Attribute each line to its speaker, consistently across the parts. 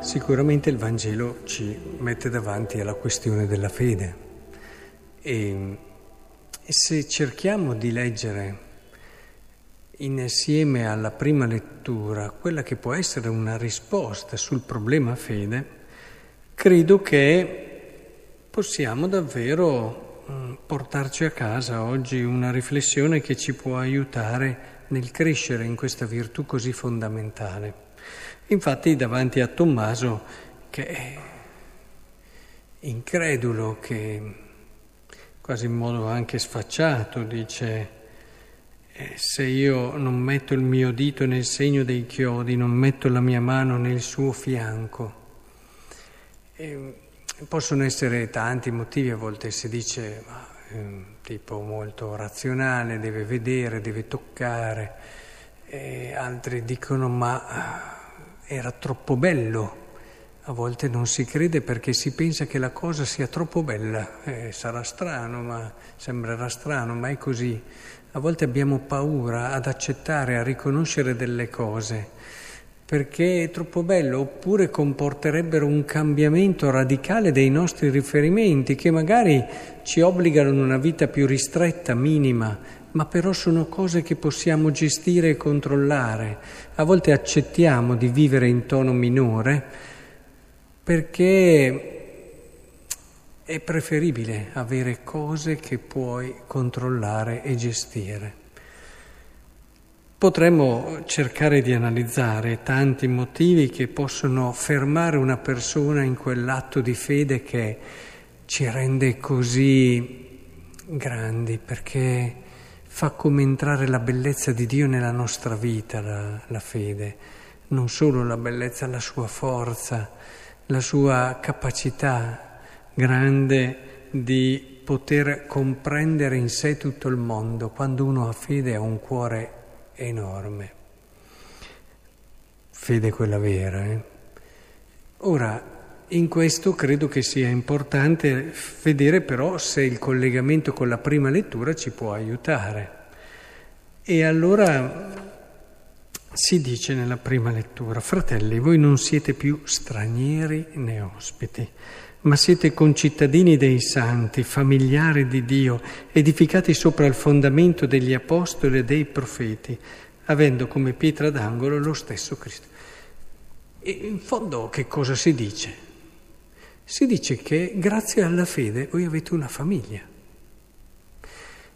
Speaker 1: Sicuramente il Vangelo ci mette davanti alla questione della fede e, se cerchiamo di leggere insieme alla prima lettura quella che può essere una risposta sul problema fede, credo che possiamo davvero mm, portarci a casa oggi una riflessione che ci può aiutare nel crescere in questa virtù così fondamentale. Infatti davanti a Tommaso, che è incredulo, che quasi in modo anche sfacciato dice, eh, se io non metto il mio dito nel segno dei chiodi, non metto la mia mano nel suo fianco. E possono essere tanti motivi, a volte si dice, ma, eh, tipo molto razionale, deve vedere, deve toccare, e altri dicono ma era troppo bello. A volte non si crede perché si pensa che la cosa sia troppo bella. Eh, sarà strano, ma sembrerà strano, ma è così. A volte abbiamo paura ad accettare, a riconoscere delle cose perché è troppo bello, oppure comporterebbero un cambiamento radicale dei nostri riferimenti che magari ci obbligano a una vita più ristretta, minima, ma però sono cose che possiamo gestire e controllare. A volte accettiamo di vivere in tono minore perché è preferibile avere cose che puoi controllare e gestire. Potremmo cercare di analizzare tanti motivi che possono fermare una persona in quell'atto di fede che ci rende così grandi, perché fa come entrare la bellezza di Dio nella nostra vita, la, la fede, non solo la bellezza, la sua forza, la sua capacità grande di poter comprendere in sé tutto il mondo. Quando uno ha fede ha un cuore enorme. Fede quella vera. Eh? Ora, in questo credo che sia importante vedere però se il collegamento con la prima lettura ci può aiutare. E allora si dice nella prima lettura, fratelli, voi non siete più stranieri né ospiti, ma siete concittadini dei santi, familiari di Dio, edificati sopra il fondamento degli apostoli e dei profeti, avendo come pietra d'angolo lo stesso Cristo. E in fondo che cosa si dice? Si dice che grazie alla fede voi avete una famiglia.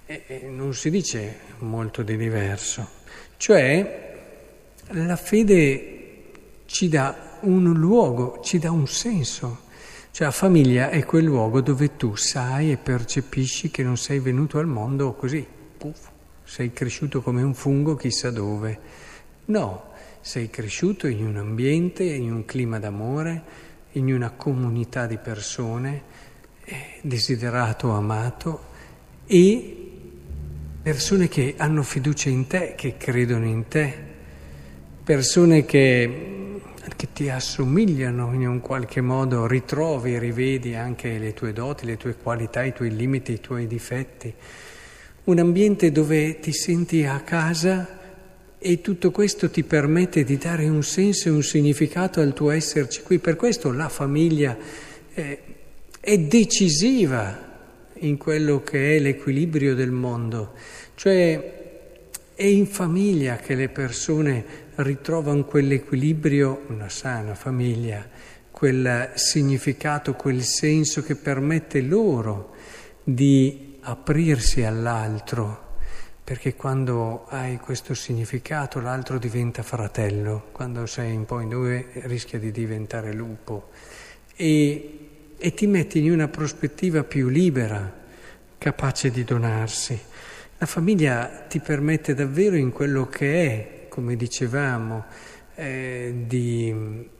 Speaker 1: E non si dice molto di diverso. Cioè la fede ci dà un luogo, ci dà un senso. Cioè la famiglia è quel luogo dove tu sai e percepisci che non sei venuto al mondo così, puff, sei cresciuto come un fungo chissà dove. No, sei cresciuto in un ambiente, in un clima d'amore, in una comunità di persone, eh, desiderato, amato e persone che hanno fiducia in te, che credono in te, persone che che ti assomigliano in un qualche modo, ritrovi, rivedi anche le tue doti, le tue qualità, i tuoi limiti, i tuoi difetti. Un ambiente dove ti senti a casa e tutto questo ti permette di dare un senso e un significato al tuo esserci qui. Per questo la famiglia è, è decisiva in quello che è l'equilibrio del mondo, cioè è in famiglia che le persone ritrovano quell'equilibrio, una sana famiglia, quel significato, quel senso che permette loro di aprirsi all'altro, perché quando hai questo significato l'altro diventa fratello, quando sei un po' in due rischia di diventare lupo. E, e ti metti in una prospettiva più libera, capace di donarsi. La famiglia ti permette davvero in quello che è come dicevamo, eh, di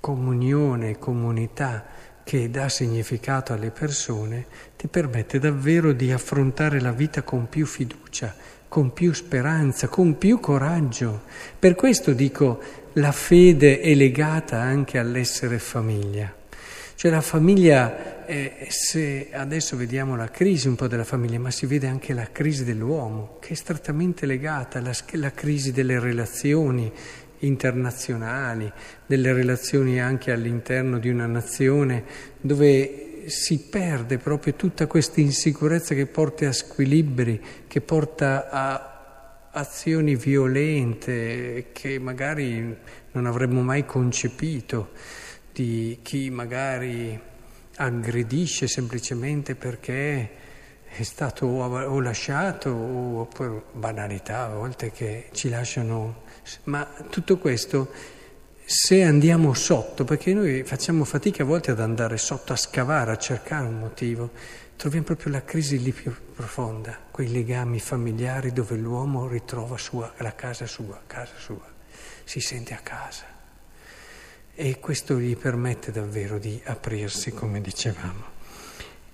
Speaker 1: comunione, comunità che dà significato alle persone, ti permette davvero di affrontare la vita con più fiducia, con più speranza, con più coraggio. Per questo dico, la fede è legata anche all'essere famiglia. Cioè la famiglia, eh, se adesso vediamo la crisi un po' della famiglia, ma si vede anche la crisi dell'uomo, che è strettamente legata alla, alla crisi delle relazioni, internazionali, delle relazioni anche all'interno di una nazione, dove si perde proprio tutta questa insicurezza che porta a squilibri, che porta a azioni violente che magari non avremmo mai concepito, di chi magari aggredisce semplicemente perché è stato o lasciato o banalità a volte che ci lasciano. Ma tutto questo se andiamo sotto, perché noi facciamo fatica a volte ad andare sotto, a scavare, a cercare un motivo, troviamo proprio la crisi lì più profonda, quei legami familiari dove l'uomo ritrova sua, la casa sua, casa sua, si sente a casa. E questo gli permette davvero di aprirsi, come dicevamo,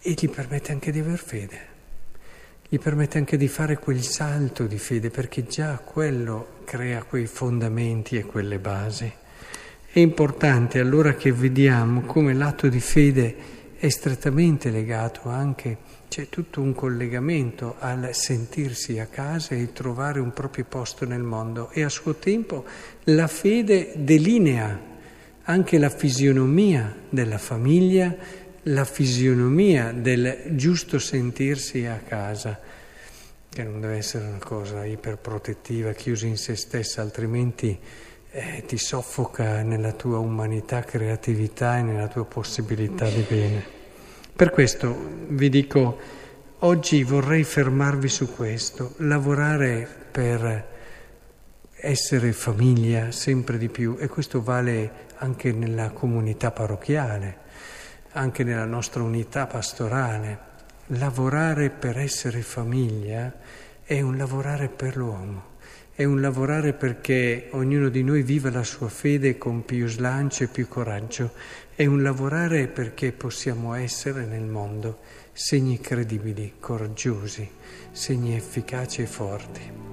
Speaker 1: e gli permette anche di aver fede, gli permette anche di fare quel salto di fede, perché già quello crea quei fondamenti e quelle basi. È importante allora che vediamo come l'atto di fede è strettamente legato anche, c'è tutto un collegamento al sentirsi a casa e trovare un proprio posto nel mondo e a suo tempo la fede delinea anche la fisionomia della famiglia, la fisionomia del giusto sentirsi a casa, che non deve essere una cosa iperprotettiva, chiusa in se stessa, altrimenti eh, ti soffoca nella tua umanità, creatività e nella tua possibilità di bene. Per questo vi dico, oggi vorrei fermarvi su questo, lavorare per essere famiglia sempre di più e questo vale anche nella comunità parrocchiale, anche nella nostra unità pastorale. Lavorare per essere famiglia è un lavorare per l'uomo, è un lavorare perché ognuno di noi viva la sua fede con più slancio e più coraggio, è un lavorare perché possiamo essere nel mondo segni credibili, coraggiosi, segni efficaci e forti.